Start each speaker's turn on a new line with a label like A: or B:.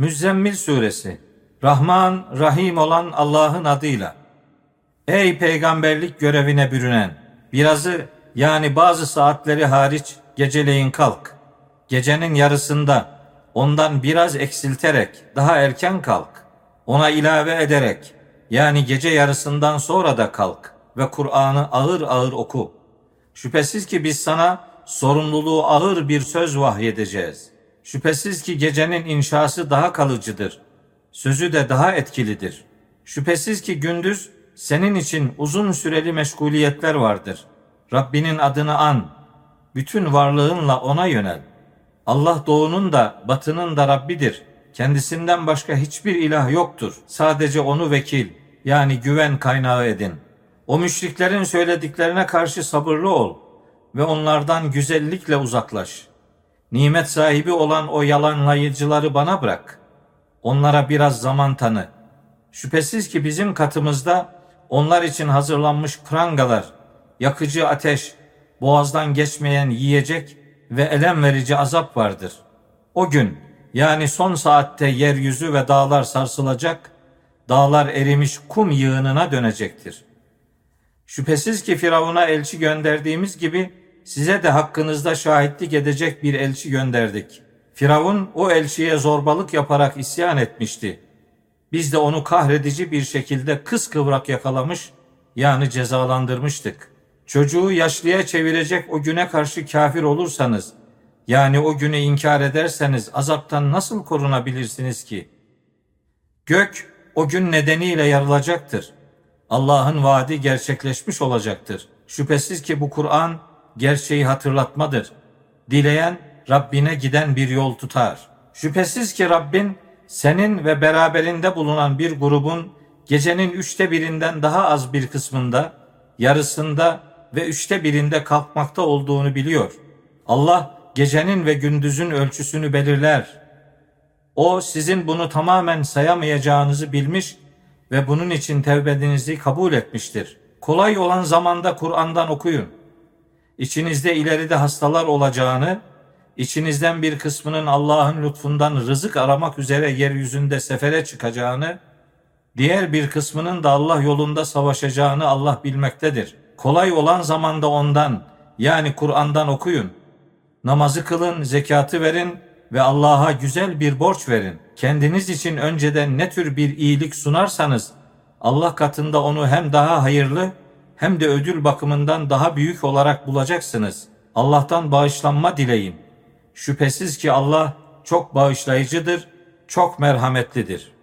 A: Müzzemmil Suresi Rahman, Rahim olan Allah'ın adıyla. Ey peygamberlik görevine bürünen, birazı yani bazı saatleri hariç geceleyin kalk. Gecenin yarısında ondan biraz eksilterek daha erken kalk. Ona ilave ederek yani gece yarısından sonra da kalk ve Kur'an'ı ağır ağır oku. Şüphesiz ki biz sana sorumluluğu ağır bir söz vahyedeceğiz. Şüphesiz ki gecenin inşası daha kalıcıdır. Sözü de daha etkilidir. Şüphesiz ki gündüz senin için uzun süreli meşguliyetler vardır. Rabbinin adını an. Bütün varlığınla ona yönel. Allah doğunun da batının da Rabbidir. Kendisinden başka hiçbir ilah yoktur. Sadece onu vekil yani güven kaynağı edin. O müşriklerin söylediklerine karşı sabırlı ol ve onlardan güzellikle uzaklaş. Nimet sahibi olan o yalanlayıcıları bana bırak. Onlara biraz zaman tanı. Şüphesiz ki bizim katımızda onlar için hazırlanmış prangalar, yakıcı ateş, boğazdan geçmeyen yiyecek ve elem verici azap vardır. O gün yani son saatte yeryüzü ve dağlar sarsılacak, dağlar erimiş kum yığınına dönecektir. Şüphesiz ki Firavun'a elçi gönderdiğimiz gibi size de hakkınızda şahitlik edecek bir elçi gönderdik. Firavun o elçiye zorbalık yaparak isyan etmişti. Biz de onu kahredici bir şekilde kıskıvrak yakalamış yani cezalandırmıştık. Çocuğu yaşlıya çevirecek o güne karşı kafir olursanız yani o günü inkar ederseniz azaptan nasıl korunabilirsiniz ki? Gök o gün nedeniyle yarılacaktır. Allah'ın vaadi gerçekleşmiş olacaktır. Şüphesiz ki bu Kur'an gerçeği hatırlatmadır. Dileyen Rabbine giden bir yol tutar. Şüphesiz ki Rabbin senin ve beraberinde bulunan bir grubun gecenin üçte birinden daha az bir kısmında, yarısında ve üçte birinde kalkmakta olduğunu biliyor. Allah gecenin ve gündüzün ölçüsünü belirler. O sizin bunu tamamen sayamayacağınızı bilmiş ve bunun için tevbedinizi kabul etmiştir. Kolay olan zamanda Kur'an'dan okuyun. İçinizde ileride hastalar olacağını, içinizden bir kısmının Allah'ın lütfundan rızık aramak üzere yeryüzünde sefere çıkacağını, diğer bir kısmının da Allah yolunda savaşacağını Allah bilmektedir. Kolay olan zamanda ondan yani Kur'an'dan okuyun. Namazı kılın, zekatı verin ve Allah'a güzel bir borç verin. Kendiniz için önceden ne tür bir iyilik sunarsanız Allah katında onu hem daha hayırlı hem de ödül bakımından daha büyük olarak bulacaksınız. Allah'tan bağışlanma dileyin. Şüphesiz ki Allah çok bağışlayıcıdır, çok merhametlidir.''